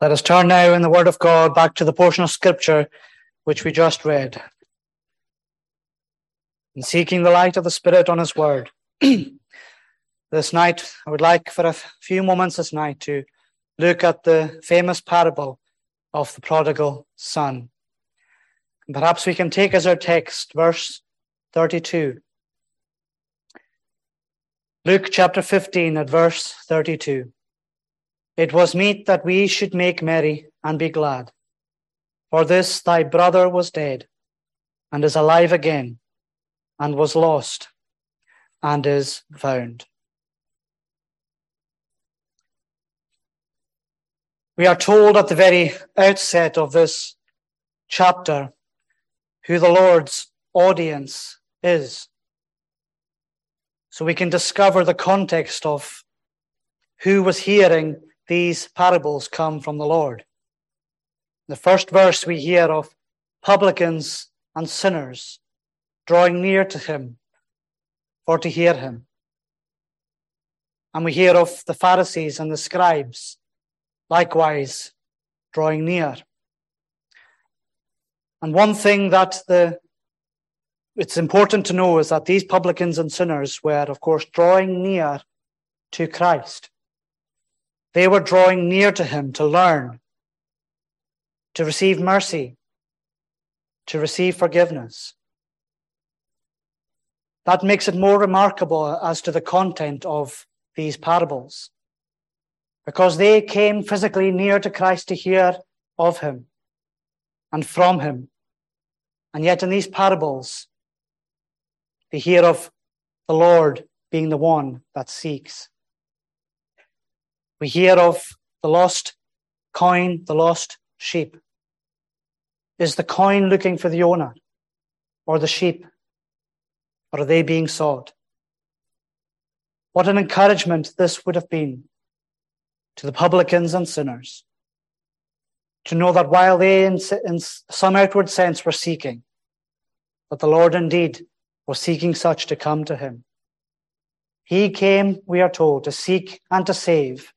Let us turn now in the Word of God back to the portion of Scripture which we just read. In seeking the light of the Spirit on His Word, this night, I would like for a few moments this night to look at the famous parable of the prodigal son. And perhaps we can take as our text verse 32. Luke chapter 15 at verse 32. It was meet that we should make merry and be glad. For this thy brother was dead, and is alive again, and was lost, and is found. We are told at the very outset of this chapter who the Lord's audience is. So we can discover the context of who was hearing these parables come from the Lord. The first verse, we hear of publicans and sinners drawing near to him for to hear him. And we hear of the Pharisees and the scribes likewise drawing near. And one thing that the it's important to know is that these publicans and sinners were, of course, drawing near to Christ. They were drawing near to him to learn, to receive mercy, to receive forgiveness. That makes it more remarkable as to the content of these parables, because they came physically near to Christ to hear of him and from him. And yet, in these parables, they hear of the Lord being the one that seeks. We hear of the lost coin, the lost sheep. Is the coin looking for the owner or the sheep? Or are they being sought? What an encouragement this would have been to the publicans and sinners to know that while they, in, in some outward sense, were seeking, that the Lord indeed was seeking such to come to him. He came, we are told, to seek and to save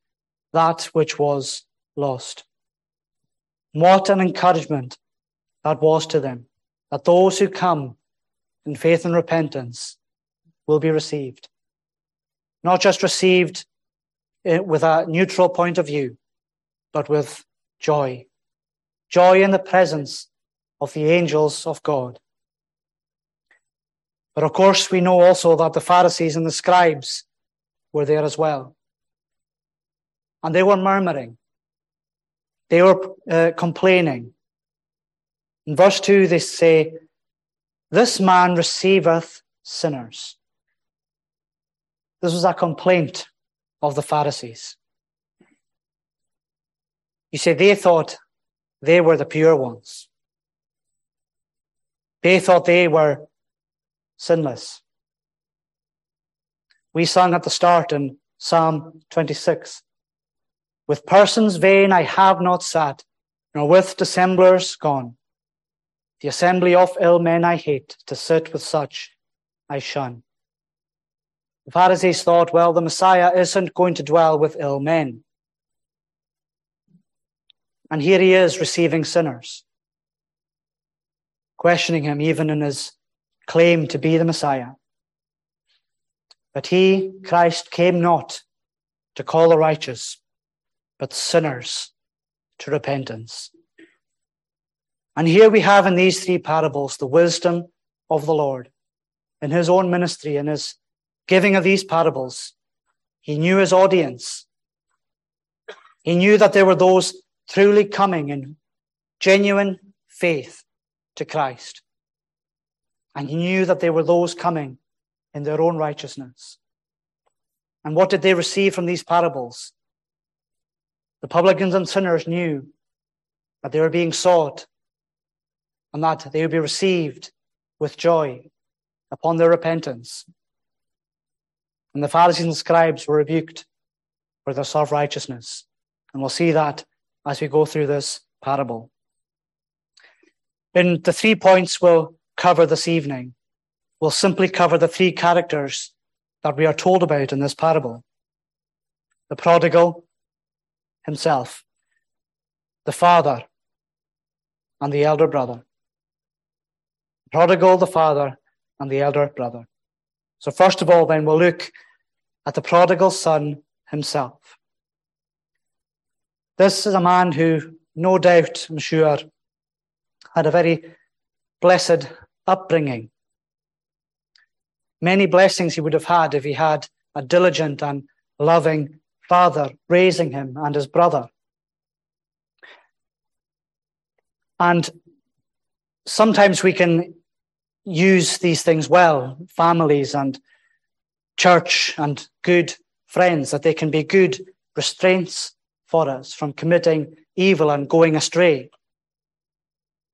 that which was lost. What an encouragement that was to them, that those who come in faith and repentance will be received. Not just received eh, with a neutral point of view, but with joy. Joy in the presence of the angels of God. But of course, we know also that the Pharisees and the scribes were there as well and they were murmuring. They were uh, complaining. In verse 2, they say, This man receiveth sinners. This was a complaint of the Pharisees. You see, they thought they were the pure ones. They thought they were sinless. We sang at the start in Psalm 26 with persons vain I have not sat, nor with dissemblers gone. The assembly of ill men I hate, to sit with such I shun. The Pharisees thought, well, the Messiah isn't going to dwell with ill men. And here he is receiving sinners, questioning him even in his claim to be the Messiah. But he, Christ, came not to call the righteous, but sinners to repentance. And here we have in these three parables the wisdom of the Lord in his own ministry, in his giving of these parables. He knew his audience. He knew that there were those truly coming in genuine faith to Christ. And he knew that there were those coming in their own righteousness. And what did they receive from these parables? The publicans and sinners knew that they were being sought and that they would be received with joy upon their repentance. And the Pharisees and scribes were rebuked for their self righteousness. And we'll see that as we go through this parable. In the three points we'll cover this evening, we'll simply cover the three characters that we are told about in this parable the prodigal, himself. the father, and the elder brother. Prodigal, the father, and the elder brother. So, first of all, then, we'll look at the prodigal son himself. This is a man who, no doubt, I'm sure, had a very blessed upbringing. Many blessings he would have had if he had a diligent and loving father raising him and his brother. And sometimes we can use these things well, families and church and good friends, that they can be good restraints for us from committing evil and going astray.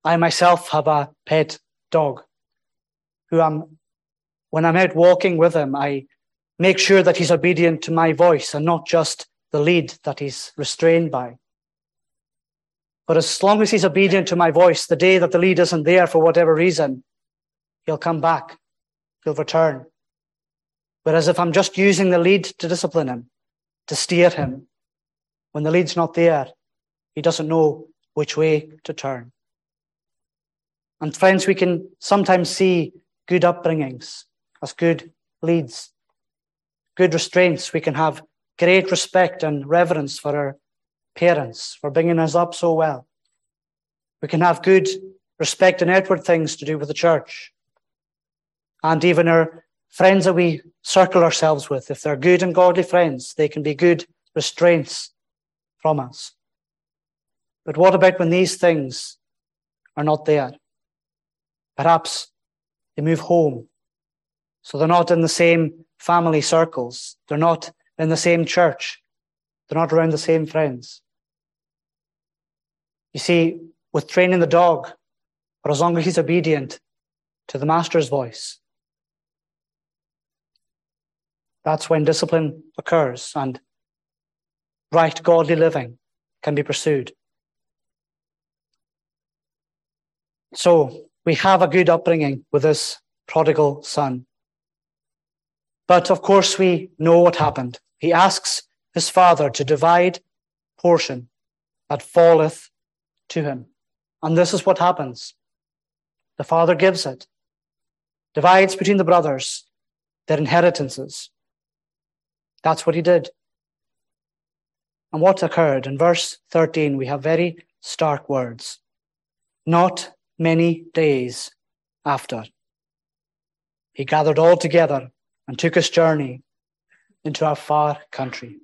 I myself have a pet dog who I'm, when I'm out walking with him, I make sure that he's obedient to my voice and not just the lead that he's restrained by. But as long as he's obedient to my voice, the day that the lead isn't there for whatever reason, he'll come back, he'll return. Whereas if I'm just using the lead to discipline him, to steer him, when the lead's not there, he doesn't know which way to turn. And friends, we can sometimes see good upbringings as good leads, good restraints. We can have great respect and reverence for our parents for bringing us up so well. We can have good respect and outward things to do with the church. And even our friends that we circle ourselves with, if they're good and godly friends, they can be good restraints from us. But what about when these things are not there? Perhaps they move home. So they're not in the same family circles. They're not in the same church. They're not around the same friends. You see, with training the dog, for as long as he's obedient to the master's voice, that's when discipline occurs and right godly living can be pursued. So we have a good upbringing with this prodigal son. But of course, we know what happened. He asks his father to divide portion that falleth to him. And this is what happens. The father gives it, divides between the brothers their inheritances. That's what he did. And what occurred? In verse 13, we have very stark words. Not many days after, he gathered all together and took his journey into a far country.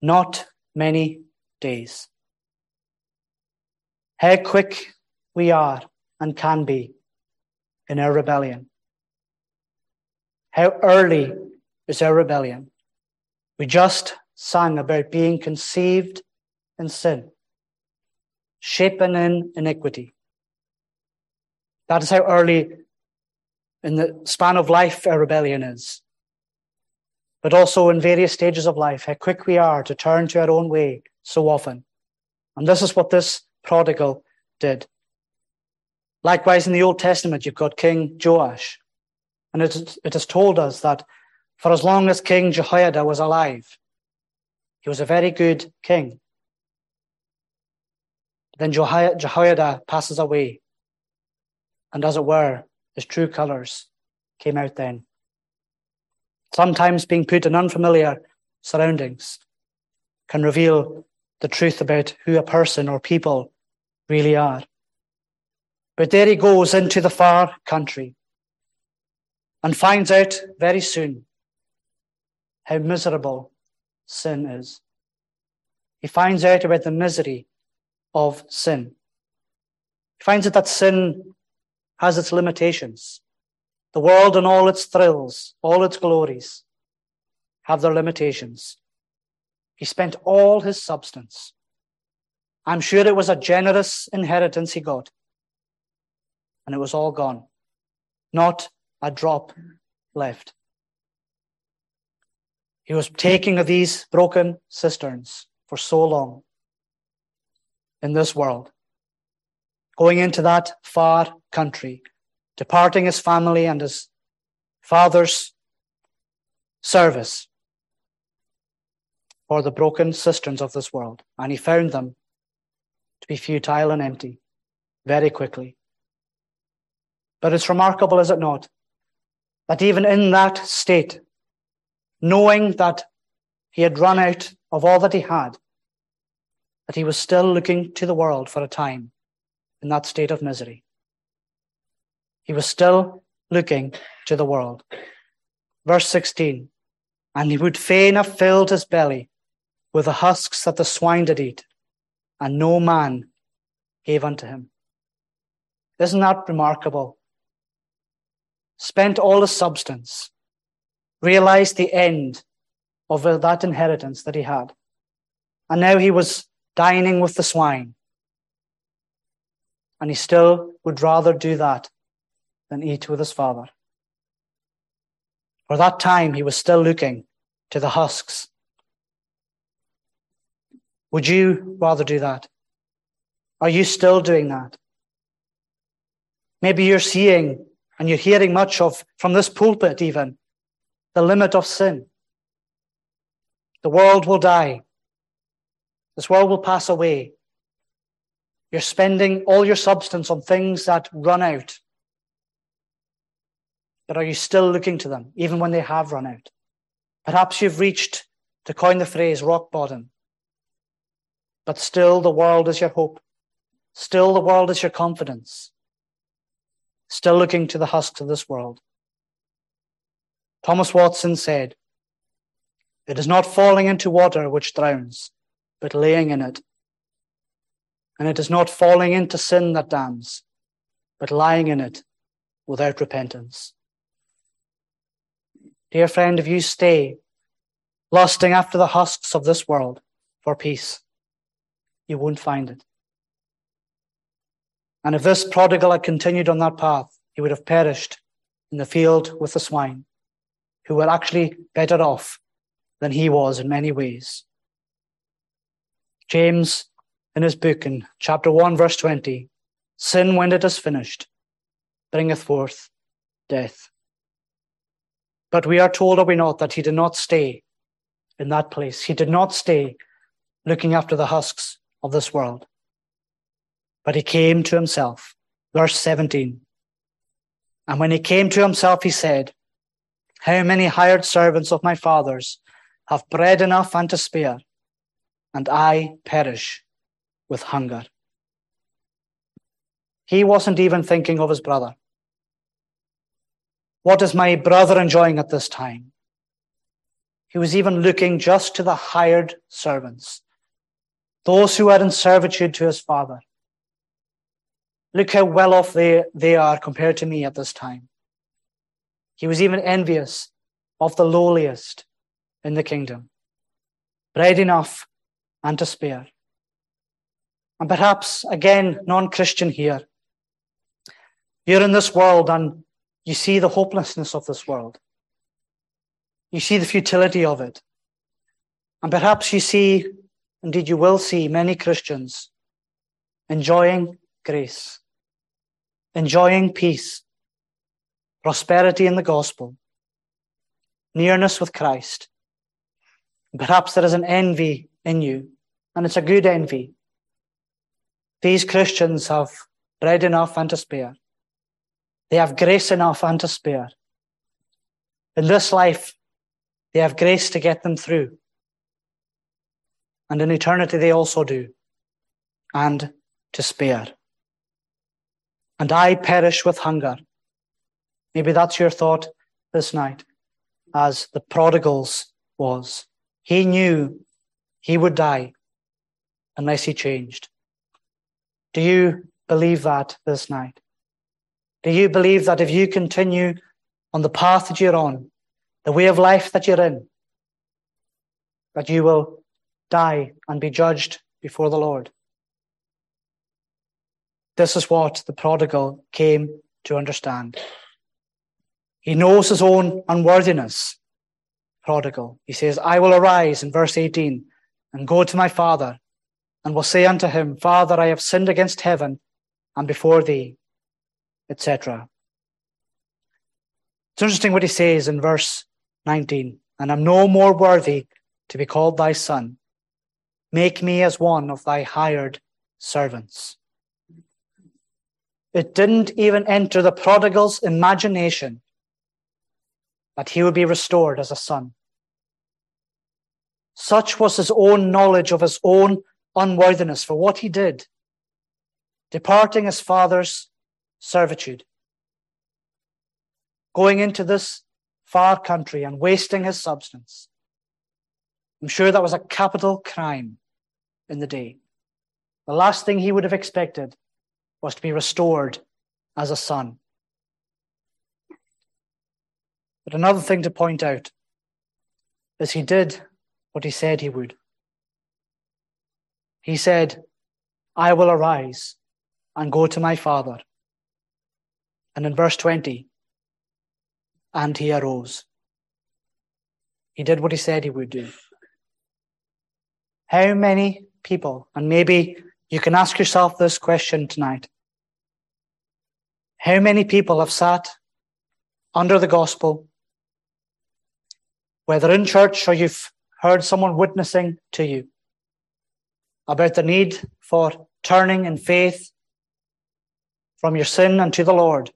Not many days. How quick we are and can be in our rebellion. How early is our rebellion? We just sang about being conceived in sin, shapen in iniquity. That is how early in the span of life our rebellion is. But also in various stages of life, how quick we are to turn to our own way so often. And this is what this prodigal did. Likewise, in the Old Testament, you've got King Joash. And it, it has told us that for as long as King Jehoiada was alive, he was a very good king. Then Jehoiada passes away, and as it were, his true colours came out then. Sometimes being put in unfamiliar surroundings can reveal the truth about who a person or people really are. But there he goes into the far country and finds out very soon how miserable sin is. He finds out about the misery of sin. He finds out that sin has its limitations. The world and all its thrills, all its glories have their limitations. He spent all his substance. I'm sure it was a generous inheritance he got. And it was all gone. Not a drop left. He was taking of these broken cisterns for so long in this world, going into that far country, departing his family and his father's service for the broken cisterns of this world. And he found them to be futile and empty very quickly. But it's remarkable, is it not, that even in that state, knowing that he had run out of all that he had, that he was still looking to the world for a time in that state of misery. He was still looking to the world. Verse 16, and he would fain have filled his belly with the husks that the swine did eat, and no man gave unto him. Isn't that remarkable? Spent all his substance, realized the end of that inheritance that he had. And now he was dining with the swine. And he still would rather do that than eat with his father. For that time, he was still looking to the husks. Would you rather do that? Are you still doing that? Maybe you're seeing and you're hearing much of, from this pulpit even, the limit of sin. The world will die. This world will pass away. You're spending all your substance on things that run out. But are you still looking to them, even when they have run out? Perhaps you've reached, to coin the phrase, rock bottom. But still, the world is your hope. Still, the world is your confidence. Still looking to the husks of this world. Thomas Watson said, It is not falling into water which drowns, but laying in it. And it is not falling into sin that damns, but lying in it without repentance. Dear friend, if you stay lusting after the husks of this world for peace, you won't find it. And if this prodigal had continued on that path, he would have perished in the field with the swine, who were actually better off than he was in many ways. James, in his book in chapter 1, verse 20, sin when it is finished bringeth forth death. But we are told, are we not, that he did not stay in that place. He did not stay looking after the husks of this world, but he came to himself. Verse 17. And when he came to himself, he said, How many hired servants of my father's have bread enough and to spare, and I perish with hunger? He wasn't even thinking of his brother. What is my brother enjoying at this time? He was even looking just to the hired servants, those who are in servitude to his father. Look how well off they, they are compared to me at this time. He was even envious of the lowliest in the kingdom. Bread enough and to spare. And perhaps, again, non Christian here. You're in this world and you see the hopelessness of this world. You see the futility of it. And perhaps you see, indeed, you will see many Christians enjoying grace, enjoying peace, prosperity in the gospel, nearness with Christ. Perhaps there is an envy in you, and it's a good envy. These Christians have bread enough and to spare. They have grace enough and to spare. In this life, they have grace to get them through. And in eternity, they also do. And to spare. And I perish with hunger. Maybe that's your thought this night, as the prodigal's was. He knew he would die unless he changed. Do you believe that this night? Do you believe that if you continue on the path that you're on, the way of life that you're in, that you will die and be judged before the Lord? This is what the prodigal came to understand. He knows his own unworthiness. Prodigal. He says, I will arise in verse 18 and go to my father and will say unto him, Father, I have sinned against heaven and before thee etc. It's interesting what he says in verse 19 and I'm no more worthy to be called thy son. Make me as one of thy hired servants. It didn't even enter the prodigal's imagination that he would be restored as a son. Such was his own knowledge of his own unworthiness for what he did, departing his father's servitude, going into this far country and wasting his substance. I'm sure that was a capital crime in the day. The last thing he would have expected was to be restored as a son. But another thing to point out is he did what he said he would. He said, I will arise and go to my father. And in verse 20, and he arose. He did what he said he would do. How many people, and maybe you can ask yourself this question tonight. How many people have sat under the gospel, whether in church or you've heard someone witnessing to you about the need for turning in faith from your sin unto the Lord?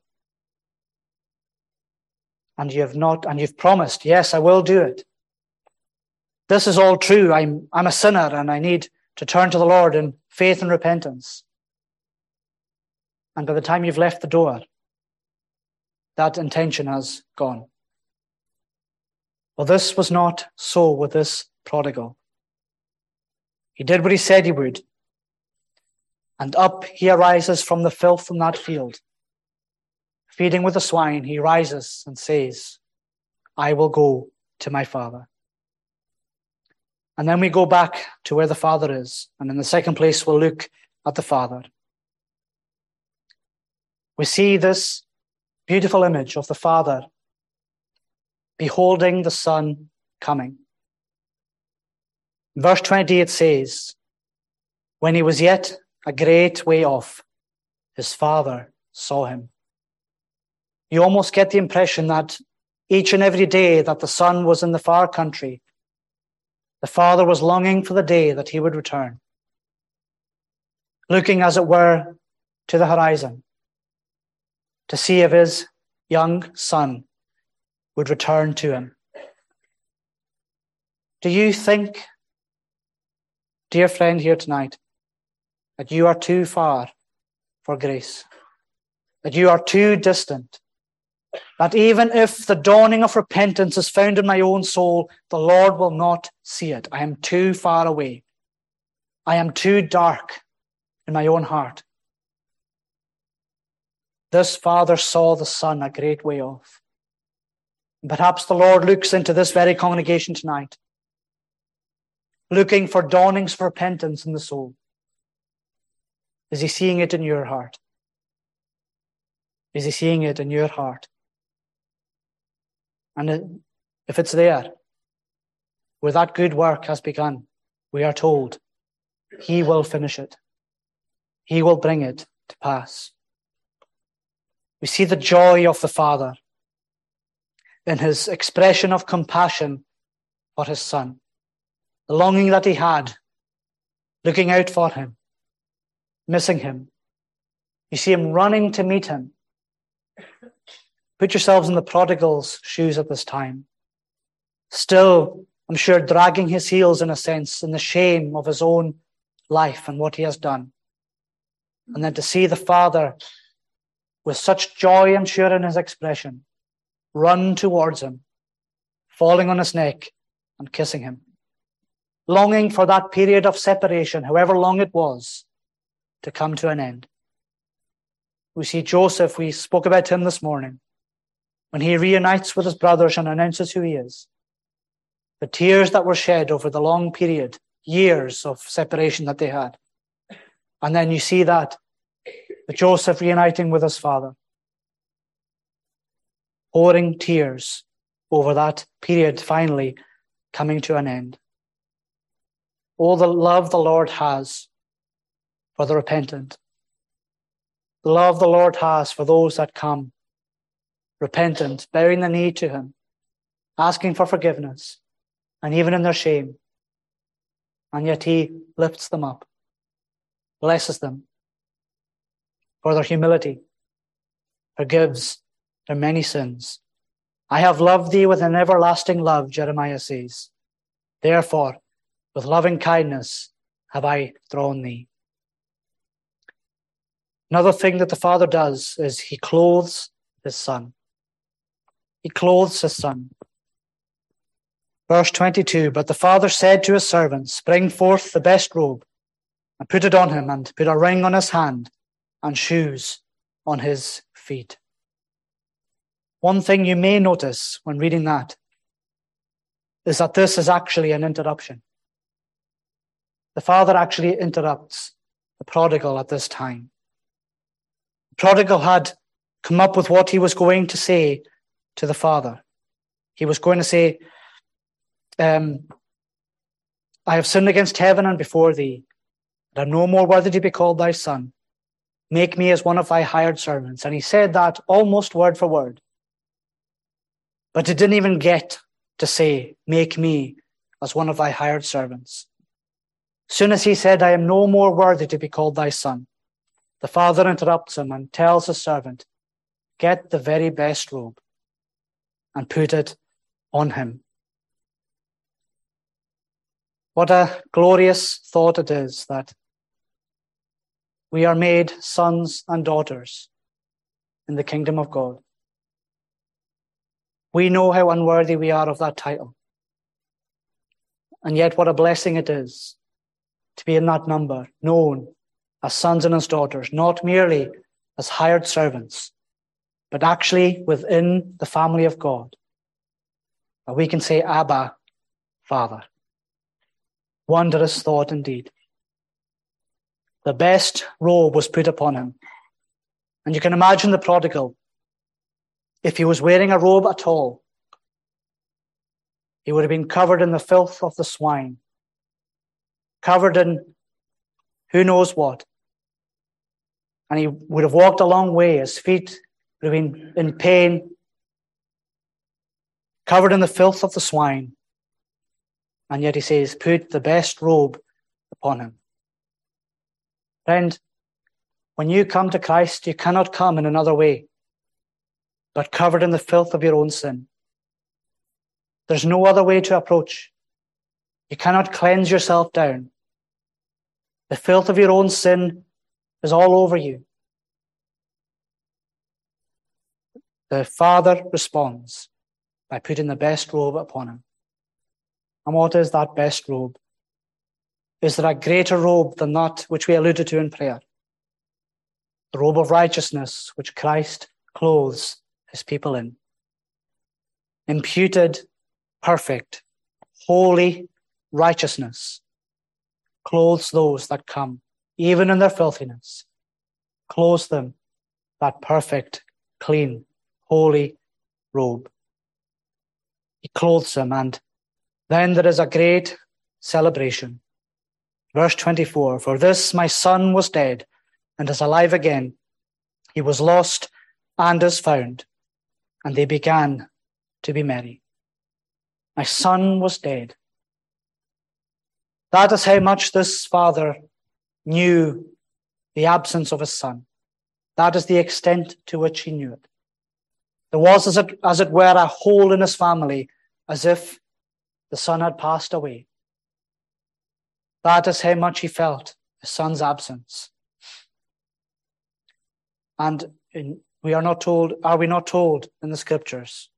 And you have not, and you've promised, yes, I will do it. This is all true. I'm, I'm a sinner and I need to turn to the Lord in faith and repentance. And by the time you've left the door, that intention has gone. Well, this was not so with this prodigal. He did what he said he would. And up he arises from the filth in that field. Feeding with the swine, he rises and says, I will go to my father. And then we go back to where the Father is. And in the second place, we'll look at the Father. We see this beautiful image of the Father beholding the Son coming. Verse 20, it says, When he was yet a great way off, his Father saw him. You almost get the impression that each and every day that the Son was in the far country, the father was longing for the day that he would return, looking, as it were, to the horizon to see if his young son would return to him. Do you think, dear friend here tonight, that you are too far for grace? That you are too distant that even if the dawning of repentance is found in my own soul, the Lord will not see it. I am too far away. I am too dark in my own heart. This father saw the son a great way off. Perhaps the Lord looks into this very congregation tonight, looking for dawnings of repentance in the soul. Is he seeing it in your heart? Is he seeing it in your heart? And if it's there, where that good work has begun, we are told he will finish it. He will bring it to pass. We see the joy of the Father in his expression of compassion for his son, the longing that he had, looking out for him, missing him. You see him running to meet him, Put yourselves in the prodigal's shoes at this time. Still, I'm sure, dragging his heels in a sense in the shame of his own life and what he has done. And then to see the father with such joy, I'm sure, in his expression, run towards him, falling on his neck and kissing him, longing for that period of separation, however long it was, to come to an end. We see Joseph, we spoke about him this morning when he reunites with his brothers and announces who he is. The tears that were shed over the long period, years of separation that they had. And then you see that Joseph reuniting with his father, pouring tears over that period finally coming to an end. All the love the Lord has for the repentant, the love the Lord has for those that come repentant, bowing the knee to Him, asking for forgiveness, and even in their shame. And yet He lifts them up. blesses them for their humility, forgives their many sins. I have loved thee with an everlasting love, Jeremiah says. Therefore, with loving kindness have I drawn thee. Another thing that the Father does is he clothes his Son. He clothes his Son. Verse 22 But the Father said to his servants, Bring forth the best robe, and put it on him, and put a ring on his hand, and shoes on his feet. One thing you may notice when reading that is that this is actually an interruption. The father actually interrupts the prodigal at this time. The prodigal had come up with what he was going to say to the father. He was going to say, um, I have sinned against heaven and before thee, and am no more worthy to be called thy son. Make me as one of thy hired servants. And he said that almost word for word. But he didn't even get to say, Make me as one of thy hired servants. Soon as he said, I am no more worthy to be called thy son, the father interrupts him and tells his servant, Get the very best robe and put it on him. What a glorious thought it is that we are made sons and daughters in the kingdom of God. We know how unworthy we are of that title. And yet, what a blessing it is to be in that number, known as sons and as daughters, not merely as hired servants, but actually within the family of God. That we can say, Abba, Father. Wondrous thought indeed. The best robe was put upon him. And you can imagine the prodigal. If he was wearing a robe at all, he would have been covered in the filth of the swine covered in who knows what. And he would have walked a long way. His feet would in pain, covered in the filth of the swine. And yet he says, Put the best robe upon him. Friend, when you come to Christ, you cannot come in another way, but covered in the filth of your own sin. There's no other way to approach. You cannot cleanse yourself down. The filth of your own sin is all over you. The Father responds by putting the best robe upon him. And what is that best robe? Is there a greater robe than that which we alluded to in prayer? The robe of righteousness which Christ clothes his people in. Imputed, perfect, holy righteousness clothes those that come, even in their filthiness. Clothes them that perfect, clean, holy robe. He clothes him, and then there is a great celebration. Verse 24 For this my son was dead and is alive again. He was lost and is found. And they began to be merry. My son was dead that is how much this father knew the absence of his son. That is the extent to which he knew it. There was, as it, as it were, a hole in his family, as if the son had passed away. That is how much he felt his son's absence. And in, we are not told, are we not told in the scriptures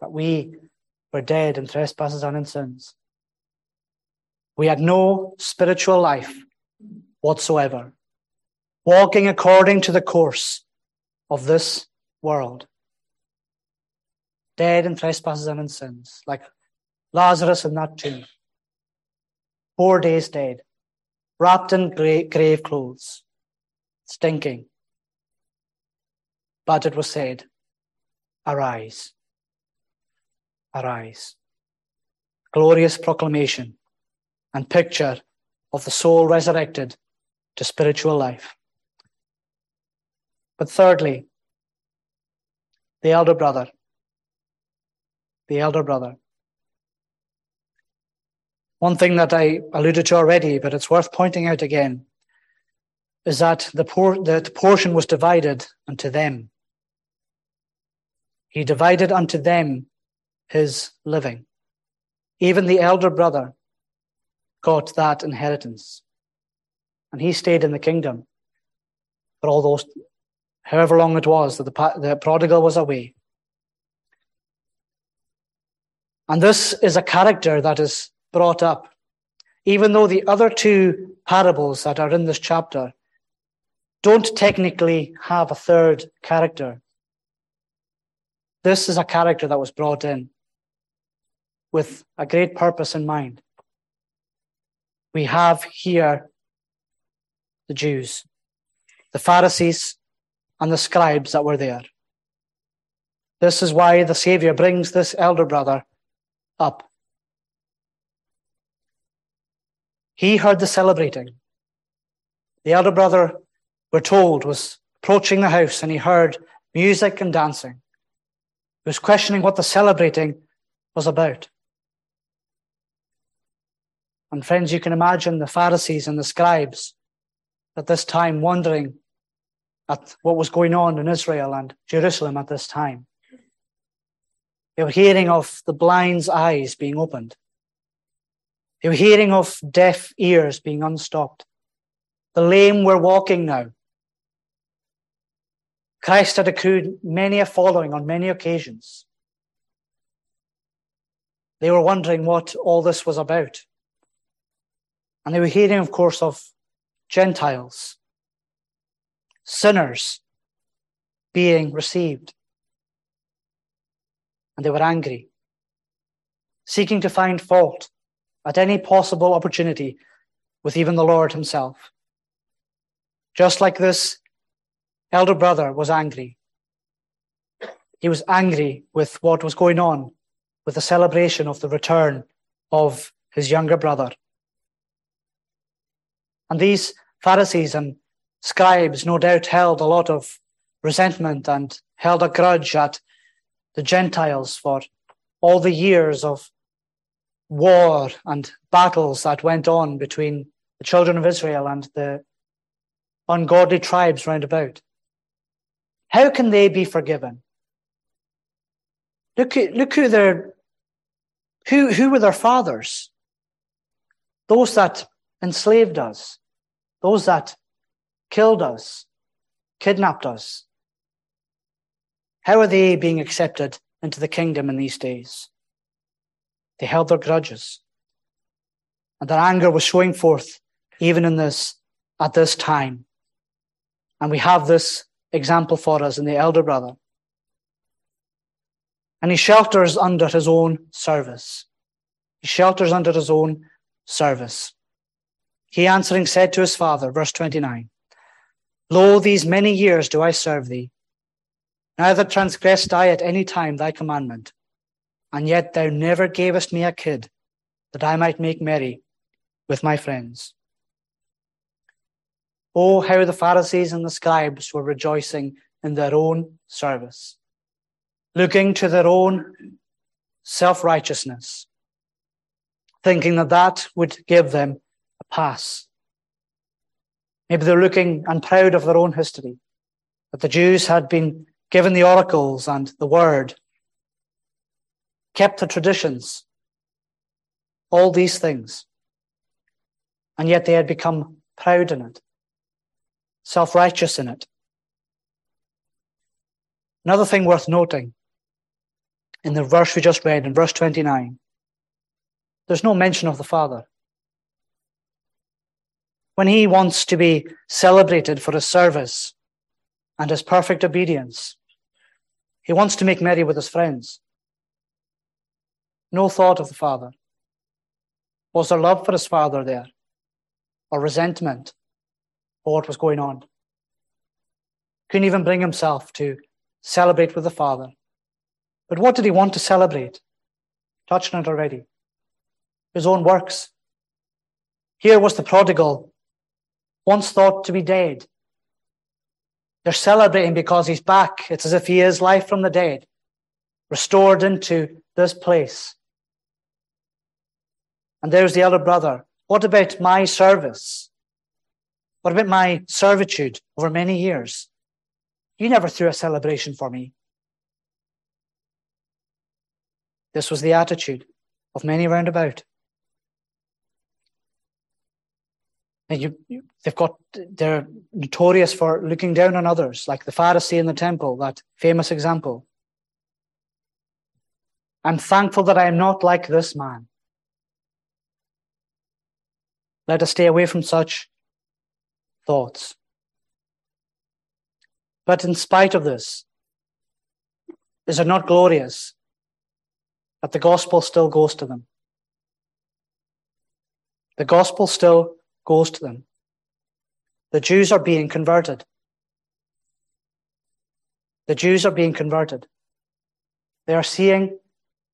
that we were dead in trespasses and in sins? We had no spiritual life whatsoever, walking according to the course of this world. Dead in trespasses and in sins, like Lazarus in that tomb. Four days dead, wrapped in grave clothes, stinking. But it was said, Arise, arise. Glorious proclamation and picture of the soul resurrected to spiritual life. But thirdly, the elder brother. The elder brother. One thing that I alluded to already, but it's worth pointing out again, is that the, por- the portion was divided unto them. He divided unto them his living. Even the elder brother got that inheritance. And he stayed in the kingdom for all those, however long it was that the, the prodigal was away. And this is a character that is brought up. Even though the other two parables that are in this chapter don't technically have a third character, this is a character that was brought in with a great purpose in mind. We have here the Jews, the Pharisees, and the scribes that were there. This is why the Savior brings this elder brother up. He heard the celebrating. The elder brother, we're told, was approaching the house and he heard music and dancing. He was questioning what the celebrating was about. And friends, you can imagine the Pharisees and the scribes at this time wondering at what was going on in Israel and Jerusalem at this time. They were hearing of the blind's eyes being opened. They were hearing of deaf ears being unstopped. The lame were walking now. Christ had accrued many a following on many occasions. They were wondering what all this was about. And they were hearing, of course, of Gentiles, sinners being received and they were angry, seeking to find fault at any possible opportunity with even the Lord Himself. Just like this elder brother was angry. He was angry with what was going on with the celebration of the return of his younger brother. And these Pharisees and scribes no doubt held a lot of resentment and held a grudge at the Gentiles for all the years of war and battles that went on between the children of Israel and the ungodly tribes round about. How can they be forgiven? Look, look who their, who, who were their fathers? Those that enslaved us, those that killed us, kidnapped us, how are they being accepted into the kingdom in these days? They held their grudges. And their anger was showing forth even in this, at this time. And we have this example for us in the elder brother. And he shelters under his own service. He shelters under his own service. He answering said to his father, verse 29, Lo, these many years do I serve thee, Neither transgressed I at any time thy commandment, and yet thou never gavest me a kid, that I might make merry with my friends. Oh, how the Pharisees and the scribes were rejoicing in their own service, looking to their own self righteousness, thinking that that would give them a pass. Maybe they're looking and proud of their own history, that the Jews had been given the oracles and the word, kept the traditions, all these things. And yet they had become proud in it, self righteous in it. Another thing worth noting in the verse we just read, in verse 29, there's no mention of the Father. When he wants to be celebrated for his service and his perfect obedience, he wants to make merry with his friends. No thought of the father. Was there love for his father there? Or resentment for what was going on? Couldn't even bring himself to celebrate with the father. But what did he want to celebrate? Touched on it already. His own works. Here was the prodigal, once thought to be dead, they're celebrating because he's back. It's as if he is life from the dead, restored into this place. And there's the elder brother. What about my service? What about my servitude over many years? You never threw a celebration for me. This was the attitude of many round about. And you, you, they've got, they're notorious for looking down on others, like the Pharisee in the temple, that famous example. I'm thankful that I am not like this man. Let us stay away from such thoughts. But in spite of this, is it not glorious that the gospel still goes to them? The gospel still goes to them. The Jews are being converted. The Jews are being converted. They are seeing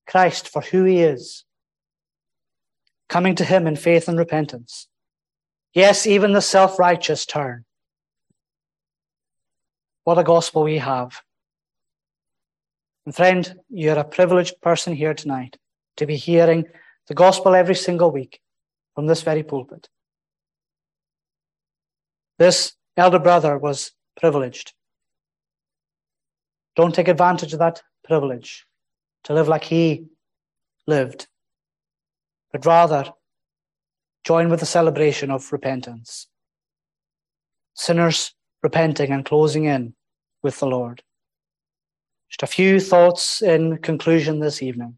Christ for who he is, coming to him in faith and repentance. Yes, even the self righteous turn. What a gospel we have. And friend, you're a privileged person here tonight to be hearing the gospel every single week from this very pulpit. This elder brother was privileged. Don't take advantage of that privilege to live like he lived, but rather join with the celebration of repentance. Sinners repenting and closing in with the Lord. Just a few thoughts in conclusion this evening.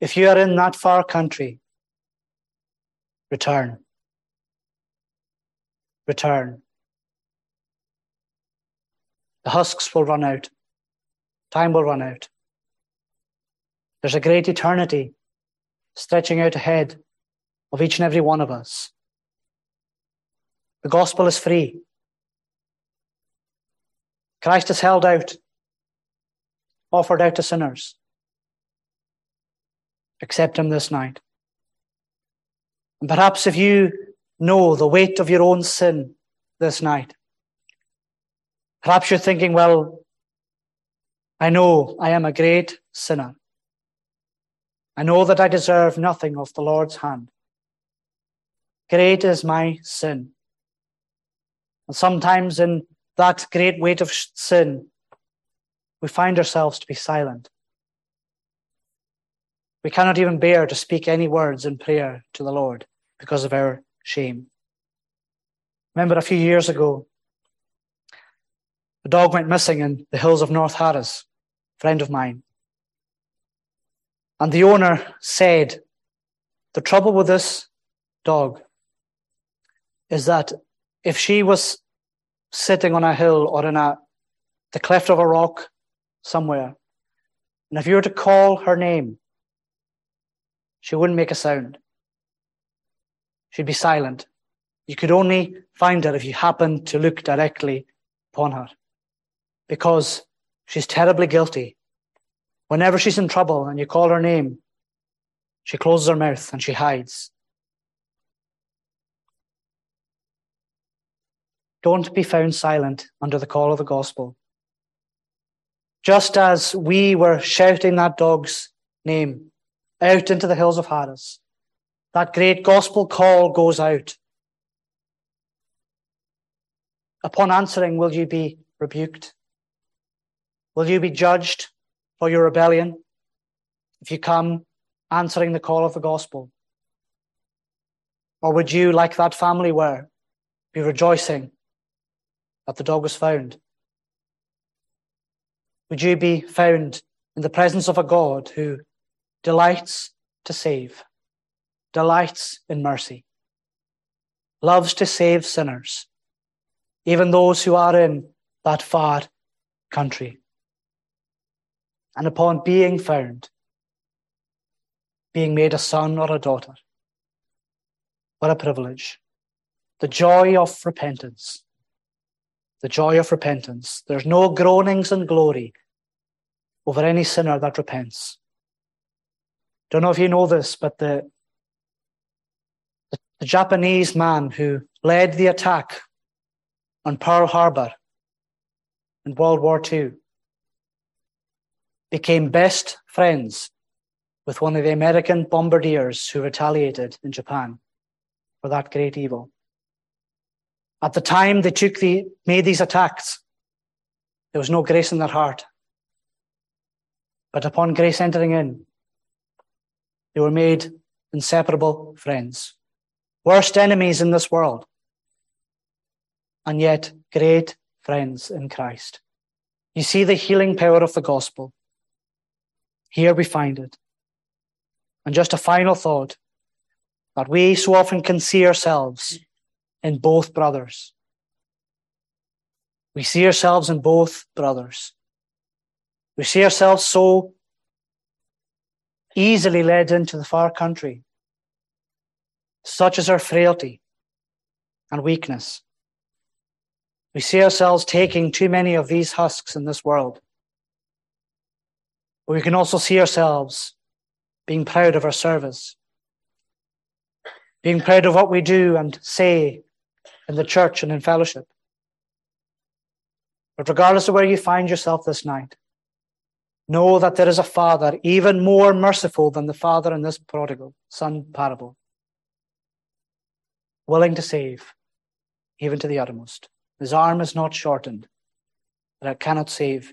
If you are in that far country, return. Return. The husks will run out. Time will run out. There's a great eternity stretching out ahead of each and every one of us. The gospel is free. Christ is held out, offered out to sinners. Accept him this night. And perhaps if you know the weight of your own sin this night, perhaps you're thinking, well, I know I am a great sinner. I know that I deserve nothing of the Lord's hand. Great is my sin. And sometimes in that great weight of sin, we find ourselves to be silent. We cannot even bear to speak any words in prayer to the Lord because of our shame. Remember a few years ago, a dog went missing in the hills of North Harris a friend of mine. And the owner said, The trouble with this dog is that if she was sitting on a hill or in a, the cleft of a rock somewhere, and if you were to call her name, she wouldn't make a sound. She'd be silent. You could only find her if you happened to look directly upon her because She's terribly guilty. Whenever she's in trouble and you call her name, she closes her mouth and she hides. Don't be found silent under the call of the gospel. Just as we were shouting that dog's name out into the hills of Harris, that great gospel call goes out. Upon answering, will you be rebuked? Will you be judged for your rebellion if you come answering the call of the gospel? Or would you, like that family were, be rejoicing that the dog was found? Would you be found in the presence of a God who delights to save, delights in mercy, loves to save sinners, even those who are in that far country? and upon being found, being made a son or a daughter. What a privilege. The joy of repentance. The joy of repentance. There's no groanings and glory over any sinner that repents. Don't know if you know this, but the, the, Japanese man who led the attack on Pearl Harbor in World War II became best friends with one of the American bombardiers who retaliated in Japan. for that great evil. At the time they took the, made these attacks, there was no grace in their heart. But upon grace entering in, they were made inseparable friends, worst enemies in this world, and yet great friends in Christ. You see the healing power of the gospel. Here we find it. And just a final thought that we so often can see ourselves in both brothers. We see ourselves in both brothers. We see ourselves so easily led into the far country. Such is our frailty and weakness. We see ourselves taking too many of these husks in this world. But we can also see ourselves being proud of our service, being proud of what we do and say in the church and in fellowship. But regardless of where you find yourself this night, know that there is a Father even more merciful than the Father in this prodigal son parable, willing to save even to the uttermost. His arm is not shortened, but it cannot save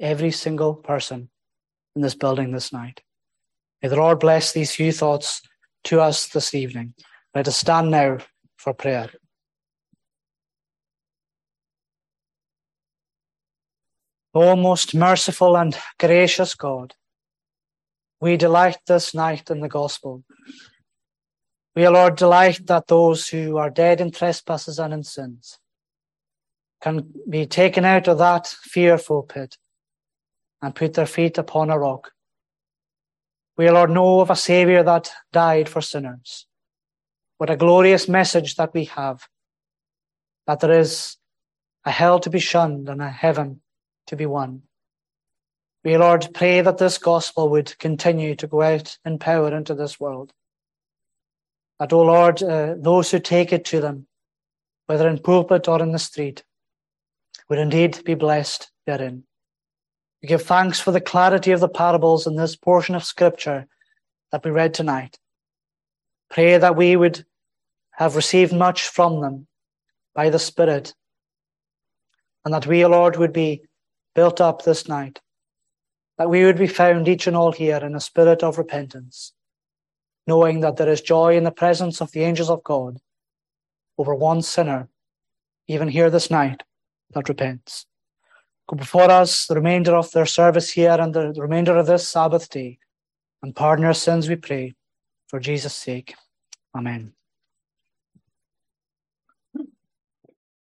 every single person in this building this night. May the Lord bless these few thoughts to us this evening. Let us stand now for prayer. O most merciful and gracious God, we delight this night in the gospel. We, Lord, delight that those who are dead in trespasses and in sins can be taken out of that fearful pit and put their feet upon a rock. We, Lord, know of a Saviour that died for sinners. What a glorious message that we have that there is a hell to be shunned and a heaven to be won. We, Lord, pray that this gospel would continue to go out in power into this world. That, O oh Lord, uh, those who take it to them, whether in pulpit or in the street, would indeed be blessed therein. We give thanks for the clarity of the parables in this portion of Scripture that we read tonight. Pray that we would have received much from them by the Spirit, and that we, O Lord, would be built up this night, that we would be found each and all here in a spirit of repentance, knowing that there is joy in the presence of the angels of God over one sinner, even here this night, that repents. Go before us the remainder of their service here and the remainder of this Sabbath day, and pardon our sins, we pray, for Jesus' sake. Amen.